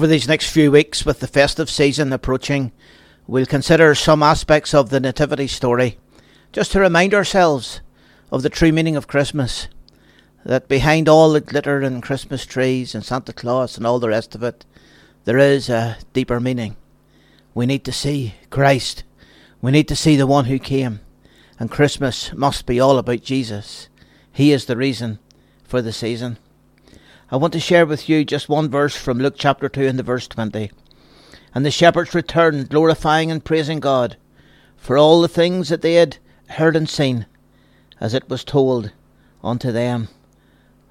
Over these next few weeks, with the festive season approaching, we'll consider some aspects of the Nativity story, just to remind ourselves of the true meaning of Christmas. That behind all the glitter and Christmas trees and Santa Claus and all the rest of it, there is a deeper meaning. We need to see Christ. We need to see the one who came. And Christmas must be all about Jesus. He is the reason for the season. I want to share with you just one verse from Luke chapter 2 and the verse 20. And the shepherds returned, glorifying and praising God for all the things that they had heard and seen, as it was told unto them.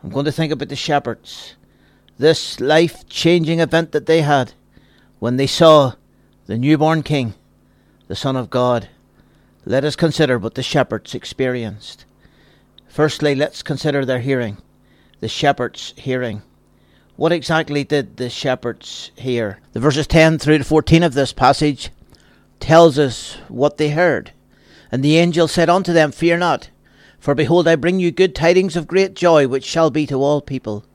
I'm going to think about the shepherds, this life changing event that they had when they saw the newborn King, the Son of God, Let us consider what the shepherds experienced. Firstly, let's consider their hearing, the shepherds' hearing. What exactly did the shepherds hear? The verses 10 through to 14 of this passage tells us what they heard. And the angel said unto them, Fear not, for behold, I bring you good tidings of great joy, which shall be to all people.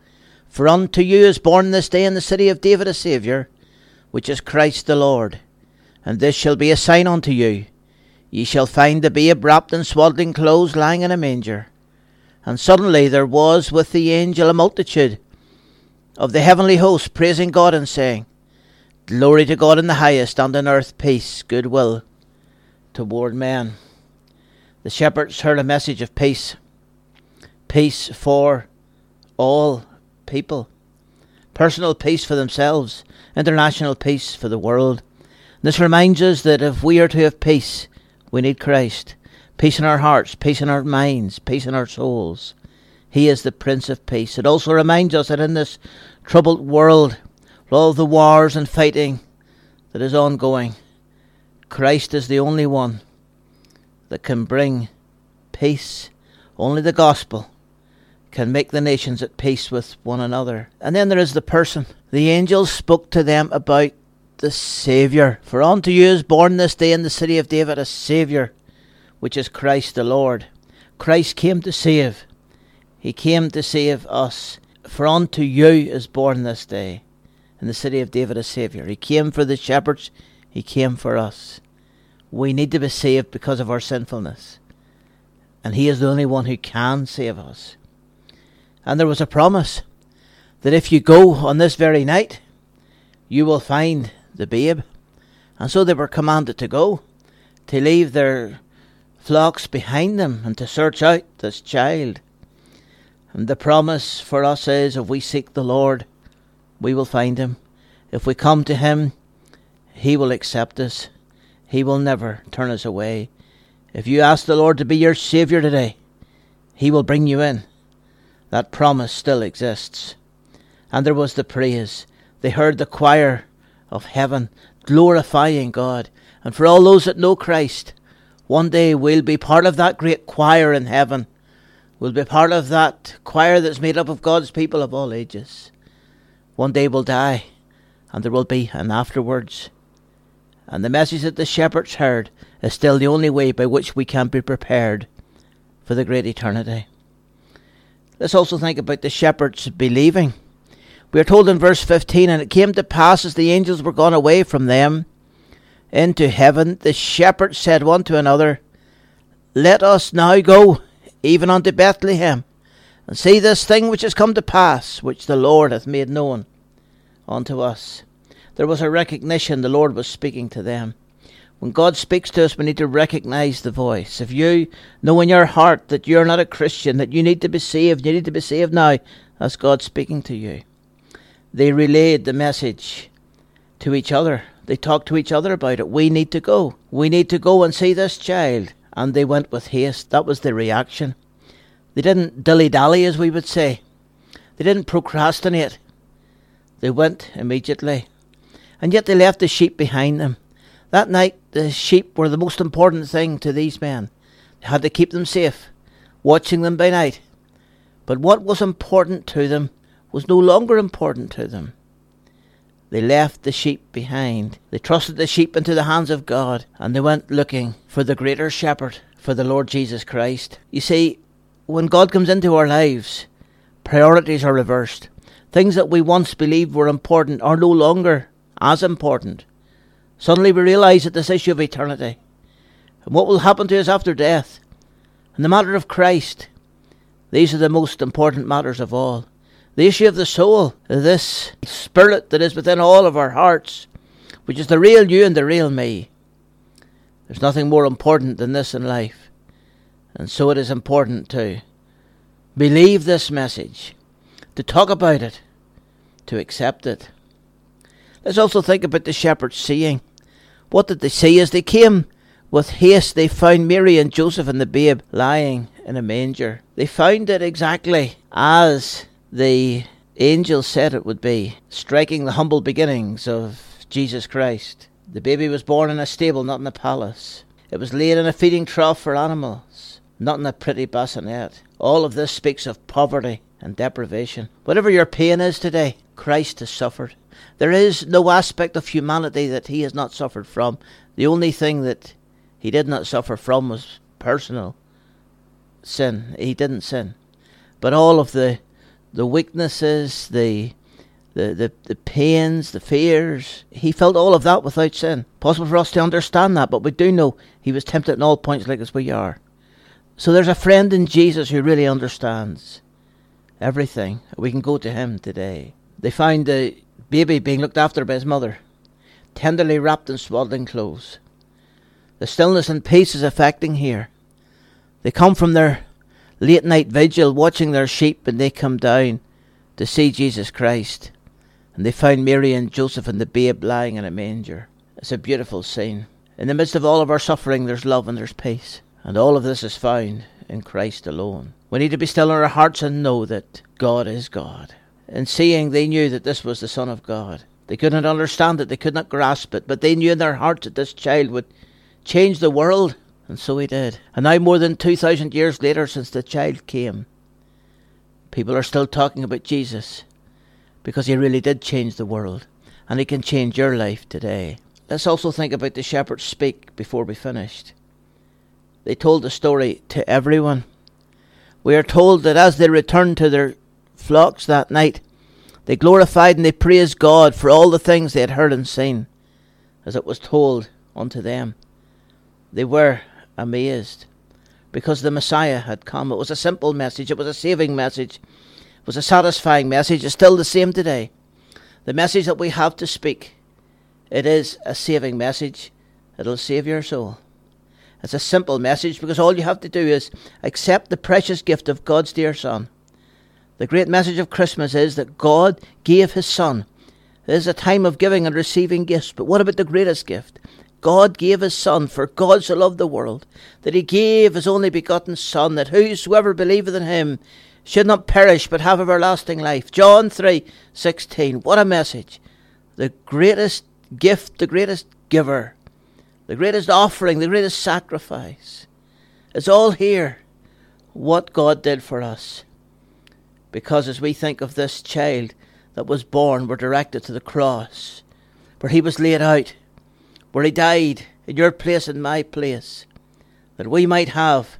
For unto you is born this day in the city of David a Saviour, which is Christ the Lord. And this shall be a sign unto you. Ye shall find the babe wrapped in swaddling clothes lying in a manger. And suddenly there was with the angel a multitude of the heavenly host praising God and saying, Glory to God in the highest, and on earth peace, goodwill toward men. The shepherds heard a message of peace. Peace for all people. Personal peace for themselves. International peace for the world. This reminds us that if we are to have peace, we need Christ. Peace in our hearts, peace in our minds, peace in our souls. He is the Prince of Peace. It also reminds us that in this troubled world, with all the wars and fighting that is ongoing, Christ is the only one that can bring peace. Only the gospel can make the nations at peace with one another. And then there is the person. The angels spoke to them about the Saviour. For unto you is born this day in the city of David a Saviour, which is Christ the Lord. Christ came to save. He came to save us. For unto you is born this day in the city of David a Saviour. He came for the shepherds, He came for us. We need to be saved because of our sinfulness. And He is the only one who can save us. And there was a promise that if you go on this very night, you will find the babe. And so they were commanded to go, to leave their flocks behind them, and to search out this child. And the promise for us is if we seek the Lord, we will find him. If we come to him, he will accept us. He will never turn us away. If you ask the Lord to be your Saviour today, he will bring you in. That promise still exists. And there was the praise. They heard the choir of heaven glorifying God. And for all those that know Christ, one day we'll be part of that great choir in heaven. We'll be part of that choir that's made up of God's people of all ages. One day we'll die, and there will be an afterwards. And the message that the shepherds heard is still the only way by which we can be prepared for the great eternity. Let's also think about the shepherds believing. We are told in verse 15, And it came to pass as the angels were gone away from them into heaven, the shepherds said one to another, Let us now go even unto Bethlehem, and see this thing which has come to pass, which the Lord hath made known unto us. There was a recognition the Lord was speaking to them. When God speaks to us, we need to recognize the voice. If you know in your heart that you're not a Christian, that you need to be saved, you need to be saved now, that's God speaking to you. They relayed the message to each other. They talked to each other about it. We need to go. We need to go and see this child and they went with haste. That was the reaction. They didn't dilly dally, as we would say. They didn't procrastinate. They went immediately. And yet they left the sheep behind them. That night, the sheep were the most important thing to these men. They had to keep them safe, watching them by night. But what was important to them was no longer important to them. They left the sheep behind. They trusted the sheep into the hands of God, and they went looking for the greater shepherd, for the Lord Jesus Christ. You see, when God comes into our lives, priorities are reversed. Things that we once believed were important are no longer as important. Suddenly we realize that this issue of eternity and what will happen to us after death and the matter of Christ, these are the most important matters of all the issue of the soul, this spirit that is within all of our hearts, which is the real you and the real me. There's nothing more important than this in life. And so it is important to believe this message, to talk about it, to accept it. Let's also think about the shepherds seeing. What did they see as they came? With haste they found Mary and Joseph and the babe lying in a manger. They found it exactly as the angel said it would be, striking the humble beginnings of Jesus Christ. The baby was born in a stable, not in a palace. It was laid in a feeding trough for animals, not in a pretty bassinet. All of this speaks of poverty and deprivation. Whatever your pain is today, Christ has suffered. There is no aspect of humanity that he has not suffered from. The only thing that he did not suffer from was personal sin. He didn't sin. But all of the the weaknesses, the the, the, the pains, the fears. He felt all of that without sin. Possible for us to understand that, but we do know he was tempted in all points like as we are. So there's a friend in Jesus who really understands everything. We can go to him today. They find the baby being looked after by his mother, tenderly wrapped in swaddling clothes. The stillness and peace is affecting here. They come from their late night vigil watching their sheep and they come down to see Jesus Christ and they found Mary and Joseph and the babe lying in a manger. It's a beautiful scene. In the midst of all of our suffering, there's love and there's peace. And all of this is found in Christ alone. We need to be still in our hearts and know that God is God. In seeing, they knew that this was the Son of God. They could not understand it, they could not grasp it, but they knew in their hearts that this child would change the world. And so he did. And now, more than 2,000 years later, since the child came, people are still talking about Jesus because he really did change the world and he can change your life today. Let's also think about the shepherds speak before we finished. They told the story to everyone. We are told that as they returned to their flocks that night, they glorified and they praised God for all the things they had heard and seen, as it was told unto them. They were amazed because the Messiah had come. It was a simple message, it was a saving message, it was a satisfying message It's still the same today. The message that we have to speak, it is a saving message. It'll save your soul. It's a simple message because all you have to do is accept the precious gift of God's dear Son. The great message of Christmas is that God gave His Son. It is a time of giving and receiving gifts, but what about the greatest gift? God gave His Son, for God so loved the world, that He gave His only begotten Son, that whosoever believeth in Him should not perish but have everlasting life. John 3:16. What a message. The greatest gift, the greatest giver, the greatest offering, the greatest sacrifice. It's all here what God did for us. Because as we think of this child that was born, we're directed to the cross, where he was laid out, where he died in your place and my place, that we might have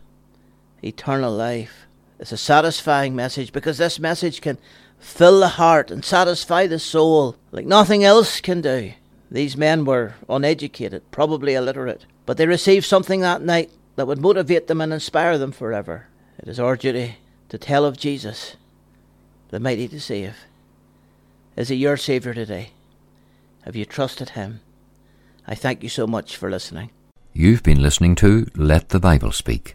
eternal life. It's a satisfying message because this message can fill the heart and satisfy the soul like nothing else can do. These men were uneducated, probably illiterate, but they received something that night that would motivate them and inspire them forever. It is our duty to tell of Jesus, the mighty to save. Is he your Saviour today? Have you trusted him? I thank you so much for listening. You've been listening to Let the Bible Speak.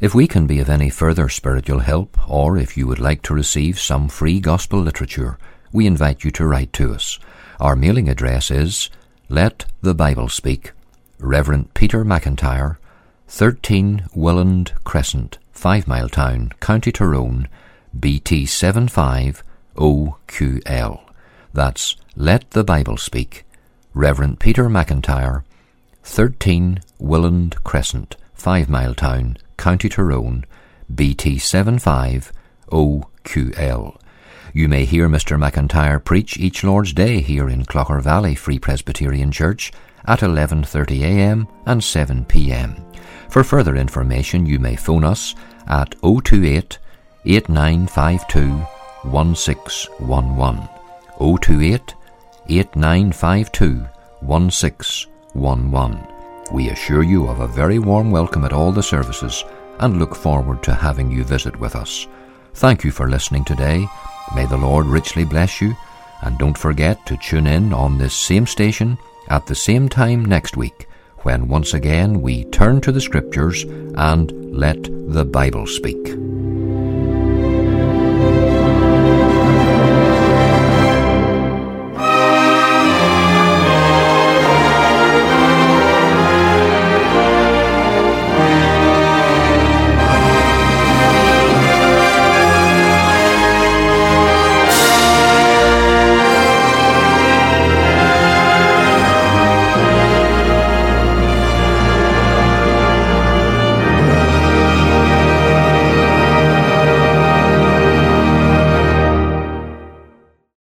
If we can be of any further spiritual help, or if you would like to receive some free gospel literature, we invite you to write to us. Our mailing address is Let the Bible Speak, Reverend Peter McIntyre, 13 Willand Crescent, Five Mile Town, County Tyrone, BT 75OQL. That's Let the Bible Speak, Reverend Peter McIntyre, 13 Willand Crescent, Five Mile Town, County Tyrone, BT75OQL. You may hear Mr. McIntyre preach each Lord's Day here in Clogher Valley Free Presbyterian Church at 11:30 a.m. and 7 p.m. For further information, you may phone us at 028 8952 1611. 028 8952 1611. We assure you of a very warm welcome at all the services and look forward to having you visit with us. Thank you for listening today. May the Lord richly bless you, and don't forget to tune in on this same station at the same time next week when once again we turn to the Scriptures and let the Bible speak.